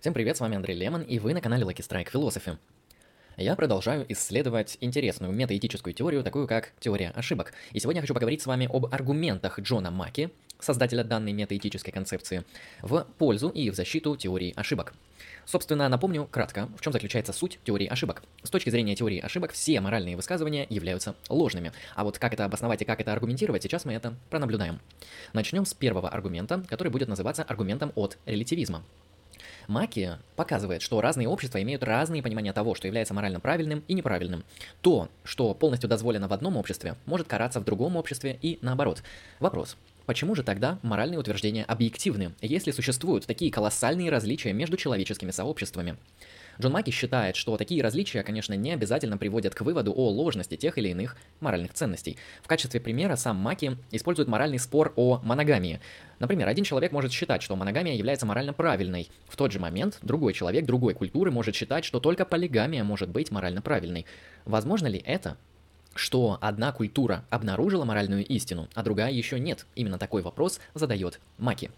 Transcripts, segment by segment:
Всем привет, с вами Андрей Лемон, и вы на канале Lucky Strike Philosophy. Я продолжаю исследовать интересную метаэтическую теорию, такую как теория ошибок. И сегодня я хочу поговорить с вами об аргументах Джона Маки, создателя данной метаэтической концепции, в пользу и в защиту теории ошибок. Собственно, напомню кратко, в чем заключается суть теории ошибок. С точки зрения теории ошибок, все моральные высказывания являются ложными. А вот как это обосновать и как это аргументировать, сейчас мы это пронаблюдаем. Начнем с первого аргумента, который будет называться аргументом от релятивизма. Маки показывает, что разные общества имеют разные понимания того, что является морально правильным и неправильным. То, что полностью дозволено в одном обществе, может караться в другом обществе и наоборот. Вопрос. Почему же тогда моральные утверждения объективны, если существуют такие колоссальные различия между человеческими сообществами? Джон Маки считает, что такие различия, конечно, не обязательно приводят к выводу о ложности тех или иных моральных ценностей. В качестве примера сам Маки использует моральный спор о моногамии. Например, один человек может считать, что моногамия является морально правильной. В тот же момент другой человек другой культуры может считать, что только полигамия может быть морально правильной. Возможно ли это? что одна культура обнаружила моральную истину, а другая еще нет. Именно такой вопрос задает Маки.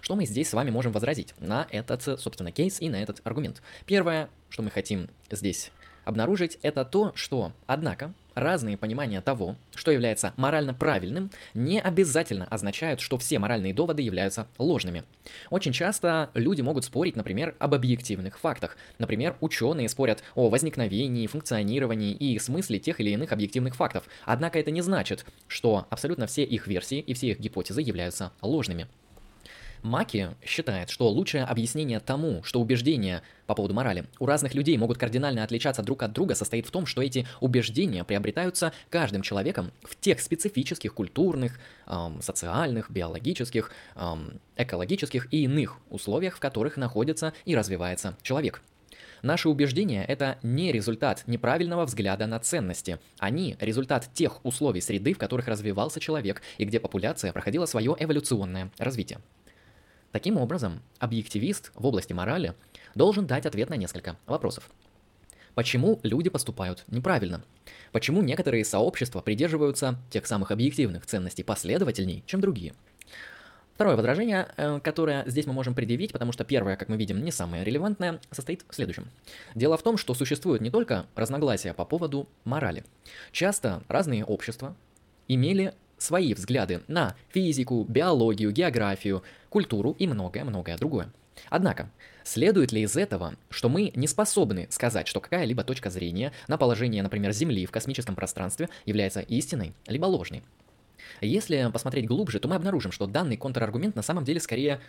Что мы здесь с вами можем возразить на этот, собственно, кейс и на этот аргумент? Первое, что мы хотим здесь обнаружить, это то, что, однако, разные понимания того, что является морально правильным, не обязательно означают, что все моральные доводы являются ложными. Очень часто люди могут спорить, например, об объективных фактах. Например, ученые спорят о возникновении, функционировании и смысле тех или иных объективных фактов. Однако это не значит, что абсолютно все их версии и все их гипотезы являются ложными. Маки считает, что лучшее объяснение тому, что убеждения по поводу морали у разных людей могут кардинально отличаться друг от друга, состоит в том, что эти убеждения приобретаются каждым человеком в тех специфических культурных, эм, социальных, биологических, эм, экологических и иных условиях, в которых находится и развивается человек. Наши убеждения – это не результат неправильного взгляда на ценности. Они – результат тех условий среды, в которых развивался человек и где популяция проходила свое эволюционное развитие. Таким образом, объективист в области морали должен дать ответ на несколько вопросов. Почему люди поступают неправильно? Почему некоторые сообщества придерживаются тех самых объективных ценностей последовательней, чем другие? Второе возражение, э, которое здесь мы можем предъявить, потому что первое, как мы видим, не самое релевантное, состоит в следующем. Дело в том, что существует не только разногласия по поводу морали. Часто разные общества имели свои взгляды на физику, биологию, географию, культуру и многое-многое другое. Однако, следует ли из этого, что мы не способны сказать, что какая-либо точка зрения на положение, например, Земли в космическом пространстве является истинной, либо ложной? Если посмотреть глубже, то мы обнаружим, что данный контраргумент на самом деле скорее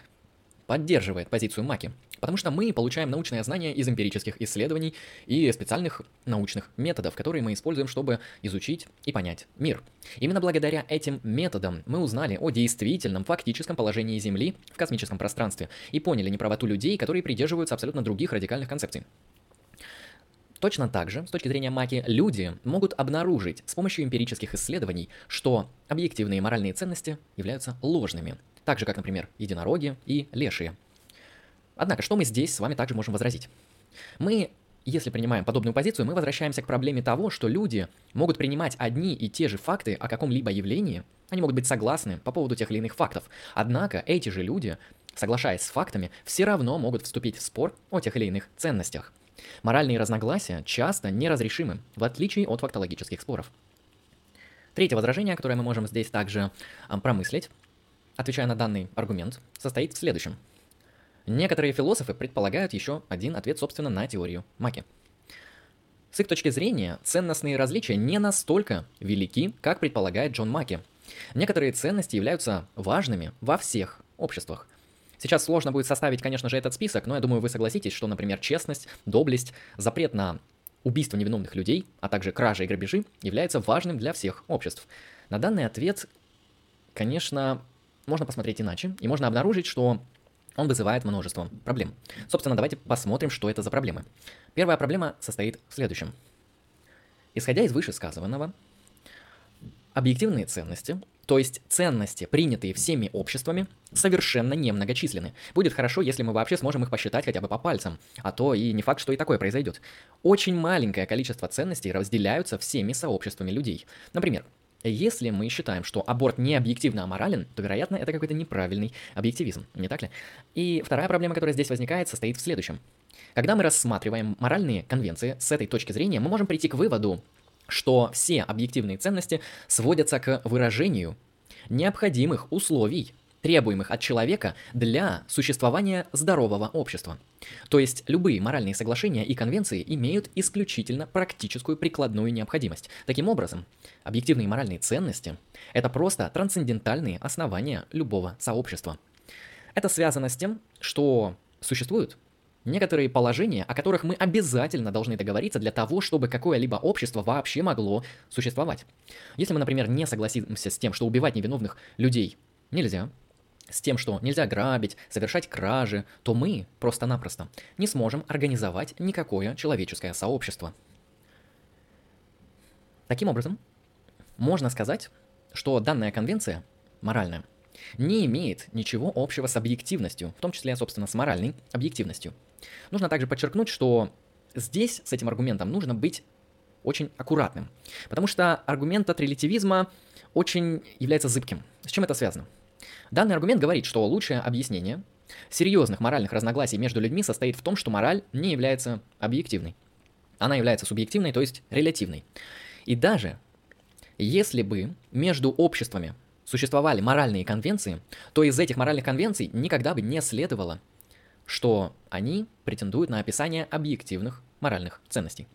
поддерживает позицию Маки, потому что мы получаем научное знание из эмпирических исследований и специальных научных методов, которые мы используем, чтобы изучить и понять мир. Именно благодаря этим методам мы узнали о действительном фактическом положении Земли в космическом пространстве и поняли неправоту людей, которые придерживаются абсолютно других радикальных концепций. Точно так же, с точки зрения Маки, люди могут обнаружить с помощью эмпирических исследований, что объективные моральные ценности являются ложными – так же, как, например, единороги и лешие. Однако, что мы здесь с вами также можем возразить? Мы, если принимаем подобную позицию, мы возвращаемся к проблеме того, что люди могут принимать одни и те же факты о каком-либо явлении, они могут быть согласны по поводу тех или иных фактов. Однако эти же люди, соглашаясь с фактами, все равно могут вступить в спор о тех или иных ценностях. Моральные разногласия часто неразрешимы, в отличие от фактологических споров. Третье возражение, которое мы можем здесь также промыслить, отвечая на данный аргумент, состоит в следующем. Некоторые философы предполагают еще один ответ, собственно, на теорию Маки. С их точки зрения, ценностные различия не настолько велики, как предполагает Джон Маки. Некоторые ценности являются важными во всех обществах. Сейчас сложно будет составить, конечно же, этот список, но я думаю, вы согласитесь, что, например, честность, доблесть, запрет на убийство невиновных людей, а также кражи и грабежи является важным для всех обществ. На данный ответ, конечно, можно посмотреть иначе, и можно обнаружить, что он вызывает множество проблем. Собственно, давайте посмотрим, что это за проблемы. Первая проблема состоит в следующем. Исходя из вышесказанного, объективные ценности, то есть ценности, принятые всеми обществами, совершенно немногочисленны. Будет хорошо, если мы вообще сможем их посчитать хотя бы по пальцам, а то и не факт, что и такое произойдет. Очень маленькое количество ценностей разделяются всеми сообществами людей. Например, Если мы считаем, что аборт не объективно аморален, то, вероятно, это какой-то неправильный объективизм, не так ли? И вторая проблема, которая здесь возникает, состоит в следующем. Когда мы рассматриваем моральные конвенции с этой точки зрения, мы можем прийти к выводу, что все объективные ценности сводятся к выражению необходимых условий требуемых от человека для существования здорового общества. То есть любые моральные соглашения и конвенции имеют исключительно практическую прикладную необходимость. Таким образом, объективные моральные ценности – это просто трансцендентальные основания любого сообщества. Это связано с тем, что существуют некоторые положения, о которых мы обязательно должны договориться для того, чтобы какое-либо общество вообще могло существовать. Если мы, например, не согласимся с тем, что убивать невиновных людей нельзя, с тем, что нельзя грабить, совершать кражи, то мы просто-напросто не сможем организовать никакое человеческое сообщество. Таким образом, можно сказать, что данная конвенция моральная не имеет ничего общего с объективностью, в том числе, собственно, с моральной объективностью. Нужно также подчеркнуть, что здесь с этим аргументом нужно быть очень аккуратным, потому что аргумент от релятивизма очень является зыбким. С чем это связано? Данный аргумент говорит, что лучшее объяснение серьезных моральных разногласий между людьми состоит в том, что мораль не является объективной. Она является субъективной, то есть релятивной. И даже если бы между обществами существовали моральные конвенции, то из этих моральных конвенций никогда бы не следовало, что они претендуют на описание объективных моральных ценностей.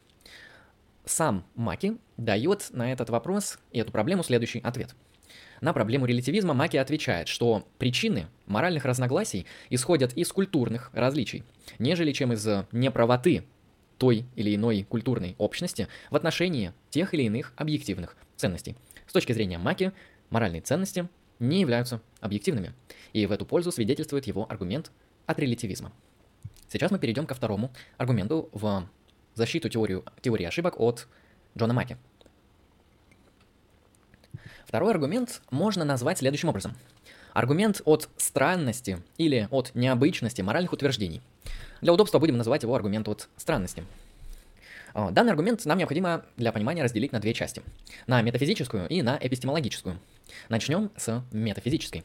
Сам Маки дает на этот вопрос и эту проблему следующий ответ – на проблему релятивизма Маки отвечает, что причины моральных разногласий исходят из культурных различий, нежели чем из неправоты той или иной культурной общности в отношении тех или иных объективных ценностей. С точки зрения Маки, моральные ценности не являются объективными, и в эту пользу свидетельствует его аргумент от релятивизма. Сейчас мы перейдем ко второму аргументу в защиту теорию, теории ошибок от Джона Маки. Второй аргумент можно назвать следующим образом. Аргумент от странности или от необычности моральных утверждений. Для удобства будем называть его аргумент от странности. А, данный аргумент нам необходимо для понимания разделить на две части. На метафизическую и на эпистемологическую. Начнем с метафизической.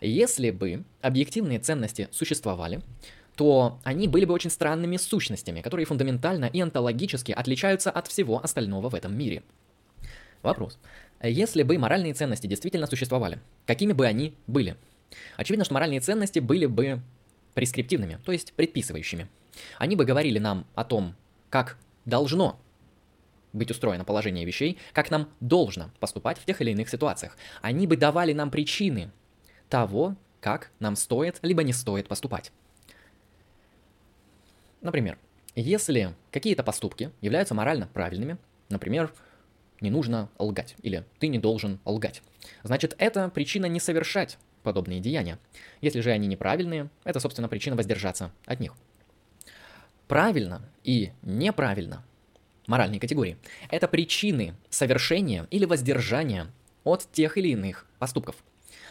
Если бы объективные ценности существовали, то они были бы очень странными сущностями, которые фундаментально и онтологически отличаются от всего остального в этом мире. Вопрос. Если бы моральные ценности действительно существовали, какими бы они были? Очевидно, что моральные ценности были бы прескриптивными, то есть предписывающими. Они бы говорили нам о том, как должно быть устроено положение вещей, как нам должно поступать в тех или иных ситуациях. Они бы давали нам причины того, как нам стоит либо не стоит поступать. Например, если какие-то поступки являются морально правильными, например, не нужно лгать, или ты не должен лгать. Значит, это причина не совершать подобные деяния. Если же они неправильные, это, собственно, причина воздержаться от них. Правильно и неправильно моральные категории – это причины совершения или воздержания от тех или иных поступков.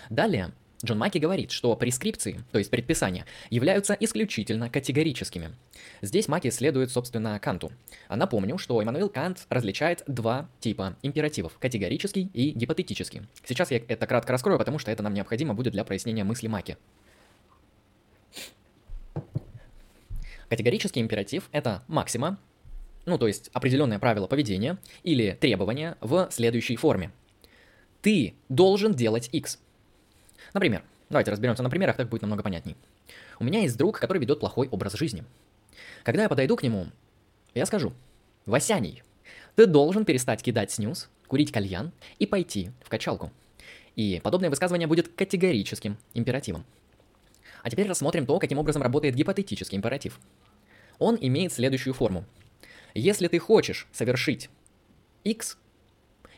Далее, Джон Маки говорит, что прескрипции, то есть предписания, являются исключительно категорическими. Здесь Маки следует, собственно, Канту. А напомню, что Эммануил Кант различает два типа императивов – категорический и гипотетический. Сейчас я это кратко раскрою, потому что это нам необходимо будет для прояснения мысли Маки. Категорический императив – это максима, ну то есть определенное правило поведения или требование в следующей форме. Ты должен делать X – Например, давайте разберемся на примерах, так будет намного понятней. У меня есть друг, который ведет плохой образ жизни. Когда я подойду к нему, я скажу, Васяний, ты должен перестать кидать снюс, курить кальян и пойти в качалку. И подобное высказывание будет категорическим императивом. А теперь рассмотрим то, каким образом работает гипотетический императив. Он имеет следующую форму. Если ты хочешь совершить x,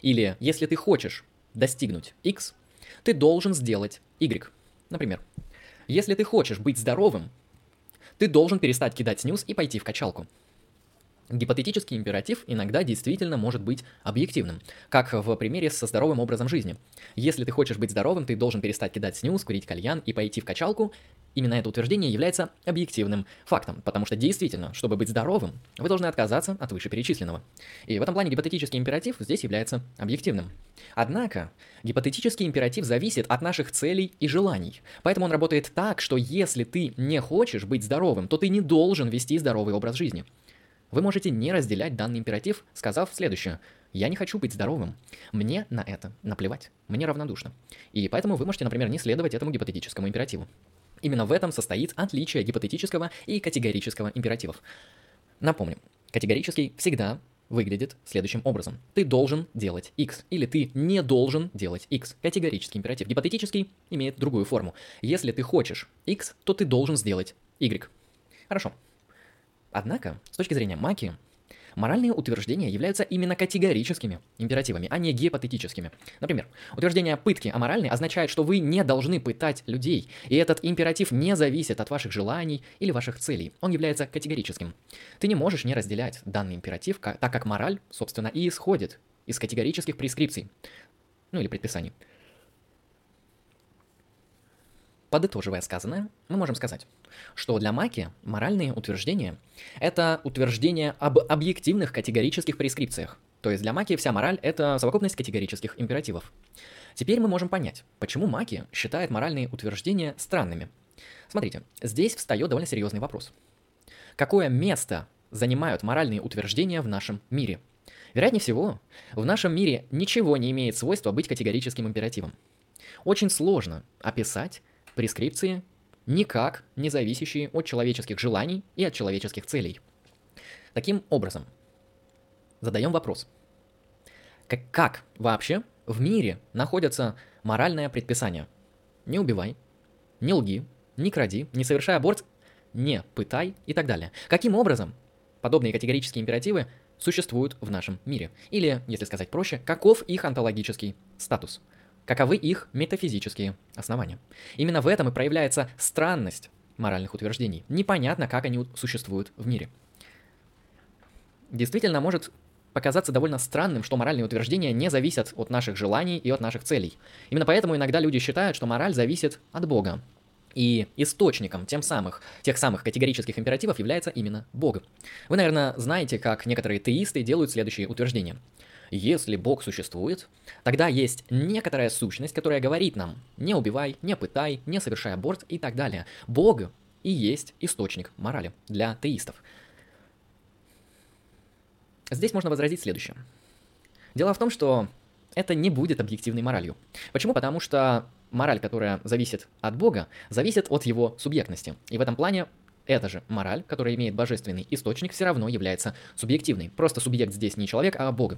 или если ты хочешь достигнуть x, ты должен сделать Y. Например, если ты хочешь быть здоровым, ты должен перестать кидать снюс и пойти в качалку. Гипотетический императив иногда действительно может быть объективным, как в примере со здоровым образом жизни. Если ты хочешь быть здоровым, ты должен перестать кидать снюс, курить кальян и пойти в качалку, именно это утверждение является объективным фактом, потому что действительно, чтобы быть здоровым, вы должны отказаться от вышеперечисленного. И в этом плане гипотетический императив здесь является объективным. Однако, гипотетический императив зависит от наших целей и желаний. Поэтому он работает так, что если ты не хочешь быть здоровым, то ты не должен вести здоровый образ жизни. Вы можете не разделять данный императив, сказав следующее. Я не хочу быть здоровым. Мне на это наплевать. Мне равнодушно. И поэтому вы можете, например, не следовать этому гипотетическому императиву. Именно в этом состоит отличие гипотетического и категорического императивов. Напомню, категорический всегда выглядит следующим образом. Ты должен делать X, или ты не должен делать X. Категорический императив. Гипотетический имеет другую форму. Если ты хочешь X, то ты должен сделать Y. Хорошо. Однако, с точки зрения Маки, Моральные утверждения являются именно категорическими императивами, а не гипотетическими. Например, утверждение «пытки аморальны» означает, что вы не должны пытать людей, и этот императив не зависит от ваших желаний или ваших целей. Он является категорическим. Ты не можешь не разделять данный императив, так как мораль, собственно, и исходит из категорических прескрипций, ну или предписаний. Подытоживая сказанное, мы можем сказать, что для Маки моральные утверждения — это утверждение об объективных категорических прескрипциях. То есть для Маки вся мораль — это совокупность категорических императивов. Теперь мы можем понять, почему Маки считает моральные утверждения странными. Смотрите, здесь встает довольно серьезный вопрос. Какое место занимают моральные утверждения в нашем мире? Вероятнее всего, в нашем мире ничего не имеет свойства быть категорическим императивом. Очень сложно описать прескрипции, никак не зависящие от человеческих желаний и от человеческих целей. Таким образом, задаем вопрос. Как, как вообще в мире находятся моральное предписание? Не убивай, не лги, не кради, не совершай аборт, не пытай и так далее. Каким образом подобные категорические императивы существуют в нашем мире? Или, если сказать проще, каков их онтологический статус – каковы их метафизические основания. Именно в этом и проявляется странность моральных утверждений. Непонятно, как они существуют в мире. Действительно, может показаться довольно странным, что моральные утверждения не зависят от наших желаний и от наших целей. Именно поэтому иногда люди считают, что мораль зависит от Бога. И источником тем самых, тех самых категорических императивов является именно Бог. Вы, наверное, знаете, как некоторые теисты делают следующие утверждения. Если Бог существует, тогда есть некоторая сущность, которая говорит нам «не убивай, не пытай, не совершай аборт» и так далее. Бог и есть источник морали для теистов. Здесь можно возразить следующее. Дело в том, что это не будет объективной моралью. Почему? Потому что мораль, которая зависит от Бога, зависит от его субъектности. И в этом плане эта же мораль, которая имеет божественный источник, все равно является субъективной. Просто субъект здесь не человек, а Бог.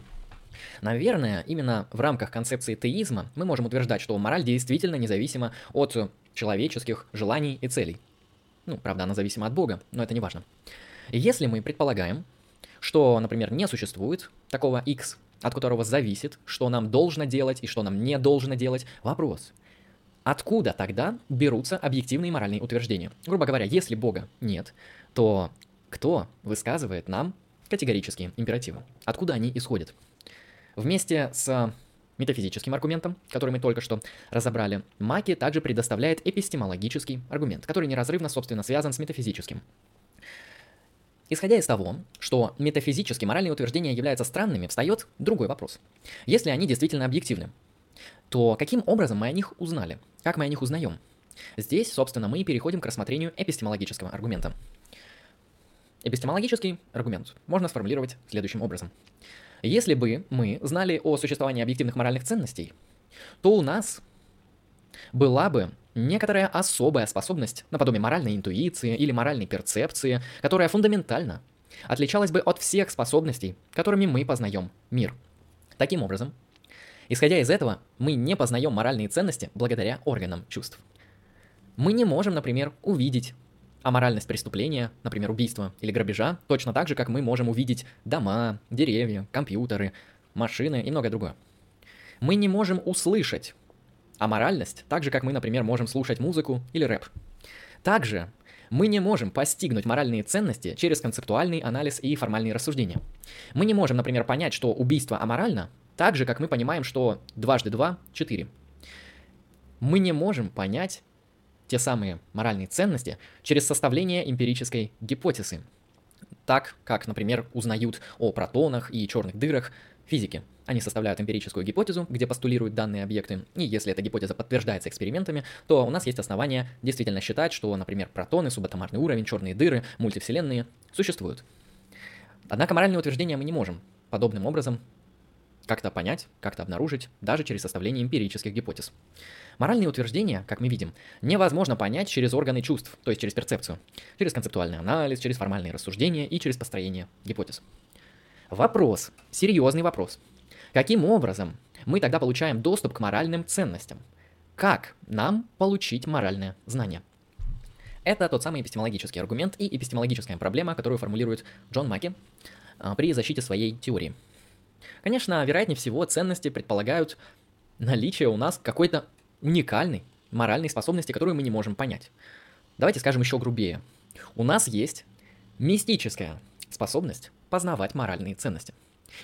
Наверное, именно в рамках концепции теизма мы можем утверждать, что мораль действительно независима от человеческих желаний и целей. Ну, правда, она зависима от Бога, но это не важно. Если мы предполагаем, что, например, не существует такого X, от которого зависит, что нам должно делать и что нам не должно делать, вопрос. Откуда тогда берутся объективные моральные утверждения? Грубо говоря, если Бога нет, то кто высказывает нам категорические императивы? Откуда они исходят? Вместе с метафизическим аргументом, который мы только что разобрали, Маки также предоставляет эпистемологический аргумент, который неразрывно, собственно, связан с метафизическим. Исходя из того, что метафизически моральные утверждения являются странными, встает другой вопрос. Если они действительно объективны, то каким образом мы о них узнали? Как мы о них узнаем? Здесь, собственно, мы переходим к рассмотрению эпистемологического аргумента. Эпистемологический аргумент можно сформулировать следующим образом. Если бы мы знали о существовании объективных моральных ценностей, то у нас была бы некоторая особая способность, наподобие моральной интуиции или моральной перцепции, которая фундаментально отличалась бы от всех способностей, которыми мы познаем мир. Таким образом, исходя из этого, мы не познаем моральные ценности благодаря органам чувств. Мы не можем, например, увидеть аморальность преступления, например, убийства или грабежа, точно так же, как мы можем увидеть дома, деревья, компьютеры, машины и многое другое. Мы не можем услышать аморальность, так же, как мы, например, можем слушать музыку или рэп. Также мы не можем постигнуть моральные ценности через концептуальный анализ и формальные рассуждения. Мы не можем, например, понять, что убийство аморально, так же, как мы понимаем, что дважды два — четыре. Мы не можем понять те самые моральные ценности через составление эмпирической гипотезы. Так, как, например, узнают о протонах и черных дырах физики. Они составляют эмпирическую гипотезу, где постулируют данные объекты, и если эта гипотеза подтверждается экспериментами, то у нас есть основания действительно считать, что, например, протоны, субатомарный уровень, черные дыры, мультивселенные существуют. Однако моральные утверждения мы не можем подобным образом как-то понять, как-то обнаружить, даже через составление эмпирических гипотез. Моральные утверждения, как мы видим, невозможно понять через органы чувств, то есть через перцепцию, через концептуальный анализ, через формальные рассуждения и через построение гипотез. Вопрос, серьезный вопрос. Каким образом мы тогда получаем доступ к моральным ценностям? Как нам получить моральное знание? Это тот самый эпистемологический аргумент и эпистемологическая проблема, которую формулирует Джон Маки а, при защите своей теории. Конечно, вероятнее всего, ценности предполагают наличие у нас какой-то уникальной моральной способности, которую мы не можем понять. Давайте скажем еще грубее. У нас есть мистическая способность познавать моральные ценности.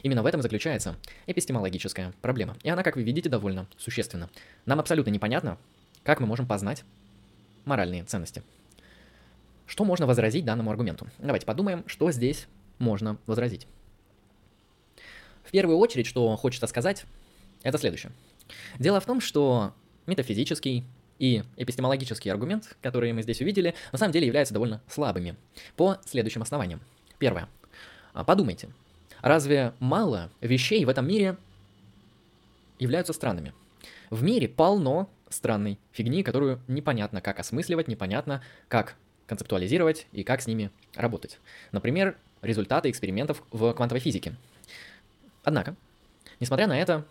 Именно в этом заключается эпистемологическая проблема. И она, как вы видите, довольно существенна. Нам абсолютно непонятно, как мы можем познать моральные ценности. Что можно возразить данному аргументу? Давайте подумаем, что здесь можно возразить. В первую очередь, что хочется сказать, это следующее. Дело в том, что метафизический и эпистемологический аргумент, которые мы здесь увидели, на самом деле являются довольно слабыми по следующим основаниям. Первое. А, подумайте, разве мало вещей в этом мире являются странными? В мире полно странной фигни, которую непонятно как осмысливать, непонятно как концептуализировать и как с ними работать. Например, результаты экспериментов в квантовой физике. Однако, несмотря на это,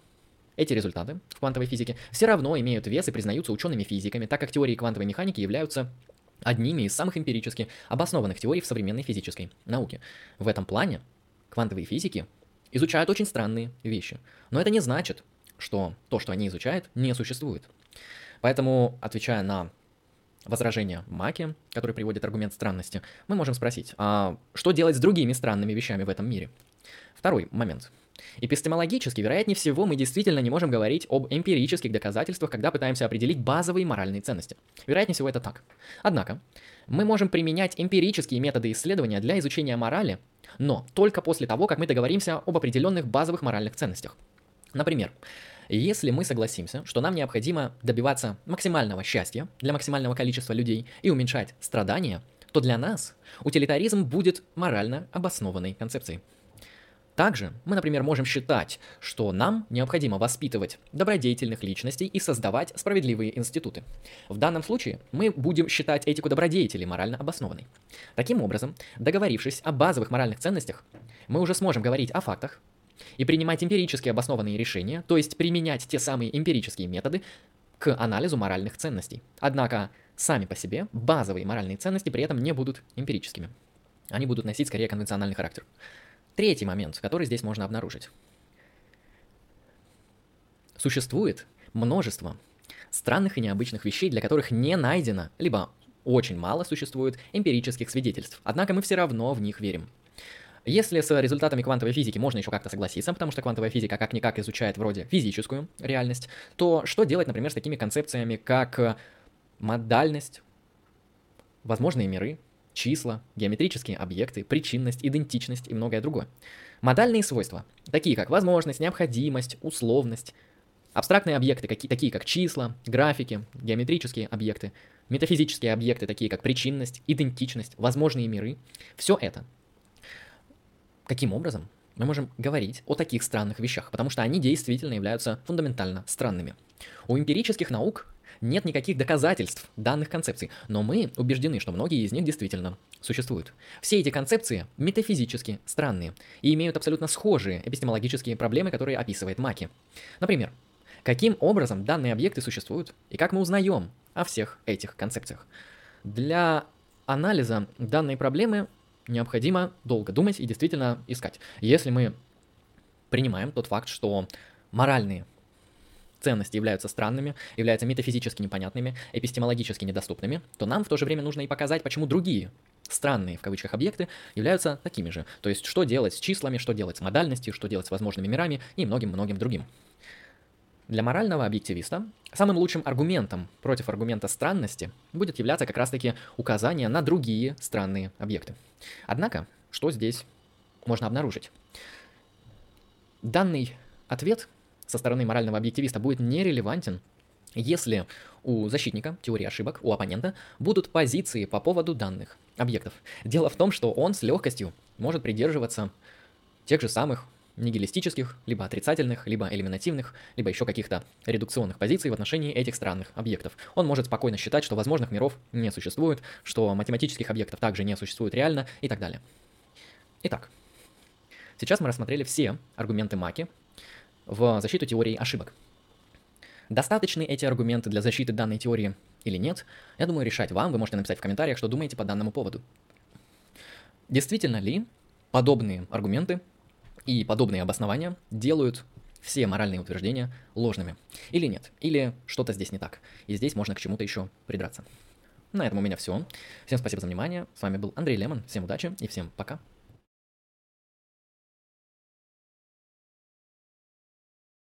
эти результаты в квантовой физике все равно имеют вес и признаются учеными-физиками, так как теории квантовой механики являются одними из самых эмпирически обоснованных теорий в современной физической науке. В этом плане квантовые физики изучают очень странные вещи. Но это не значит, что то, что они изучают, не существует. Поэтому, отвечая на возражение Маки, который приводит аргумент странности, мы можем спросить, а что делать с другими странными вещами в этом мире? Второй момент – Эпистемологически, вероятнее всего, мы действительно не можем говорить об эмпирических доказательствах, когда пытаемся определить базовые моральные ценности. Вероятнее всего, это так. Однако, мы можем применять эмпирические методы исследования для изучения морали, но только после того, как мы договоримся об определенных базовых моральных ценностях. Например, если мы согласимся, что нам необходимо добиваться максимального счастья для максимального количества людей и уменьшать страдания, то для нас утилитаризм будет морально обоснованной концепцией. Также мы, например, можем считать, что нам необходимо воспитывать добродетельных личностей и создавать справедливые институты. В данном случае мы будем считать этику добродетелей морально обоснованной. Таким образом, договорившись о базовых моральных ценностях, мы уже сможем говорить о фактах и принимать эмпирически обоснованные решения, то есть применять те самые эмпирические методы к анализу моральных ценностей. Однако сами по себе базовые моральные ценности при этом не будут эмпирическими. Они будут носить скорее конвенциональный характер. Третий момент, который здесь можно обнаружить. Существует множество странных и необычных вещей, для которых не найдено, либо очень мало существует эмпирических свидетельств. Однако мы все равно в них верим. Если с результатами квантовой физики можно еще как-то согласиться, потому что квантовая физика как-никак изучает вроде физическую реальность, то что делать, например, с такими концепциями, как модальность, возможные миры, числа, геометрические объекты, причинность, идентичность и многое другое. Модальные свойства, такие как возможность, необходимость, условность, абстрактные объекты, такие как числа, графики, геометрические объекты, метафизические объекты, такие как причинность, идентичность, возможные миры, все это. Каким образом мы можем говорить о таких странных вещах? Потому что они действительно являются фундаментально странными. У эмпирических наук нет никаких доказательств данных концепций, но мы убеждены, что многие из них действительно существуют. Все эти концепции метафизически странные и имеют абсолютно схожие эпистемологические проблемы, которые описывает Маки. Например, каким образом данные объекты существуют и как мы узнаем о всех этих концепциях. Для анализа данной проблемы необходимо долго думать и действительно искать. Если мы принимаем тот факт, что моральные ценности являются странными, являются метафизически непонятными, эпистемологически недоступными, то нам в то же время нужно и показать, почему другие странные, в кавычках, объекты являются такими же. То есть, что делать с числами, что делать с модальностью, что делать с возможными мирами и многим-многим другим. Для морального объективиста самым лучшим аргументом против аргумента странности будет являться как раз-таки указание на другие странные объекты. Однако, что здесь можно обнаружить? Данный ответ со стороны морального объективиста будет нерелевантен, если у защитника теории ошибок, у оппонента, будут позиции по поводу данных объектов. Дело в том, что он с легкостью может придерживаться тех же самых нигилистических, либо отрицательных, либо элиминативных, либо еще каких-то редукционных позиций в отношении этих странных объектов. Он может спокойно считать, что возможных миров не существует, что математических объектов также не существует реально и так далее. Итак, сейчас мы рассмотрели все аргументы Маки в защиту теории ошибок. Достаточны эти аргументы для защиты данной теории или нет, я думаю, решать вам. Вы можете написать в комментариях, что думаете по данному поводу. Действительно ли подобные аргументы и подобные обоснования делают все моральные утверждения ложными. Или нет. Или что-то здесь не так. И здесь можно к чему-то еще придраться. На этом у меня все. Всем спасибо за внимание. С вами был Андрей Лемон. Всем удачи и всем пока.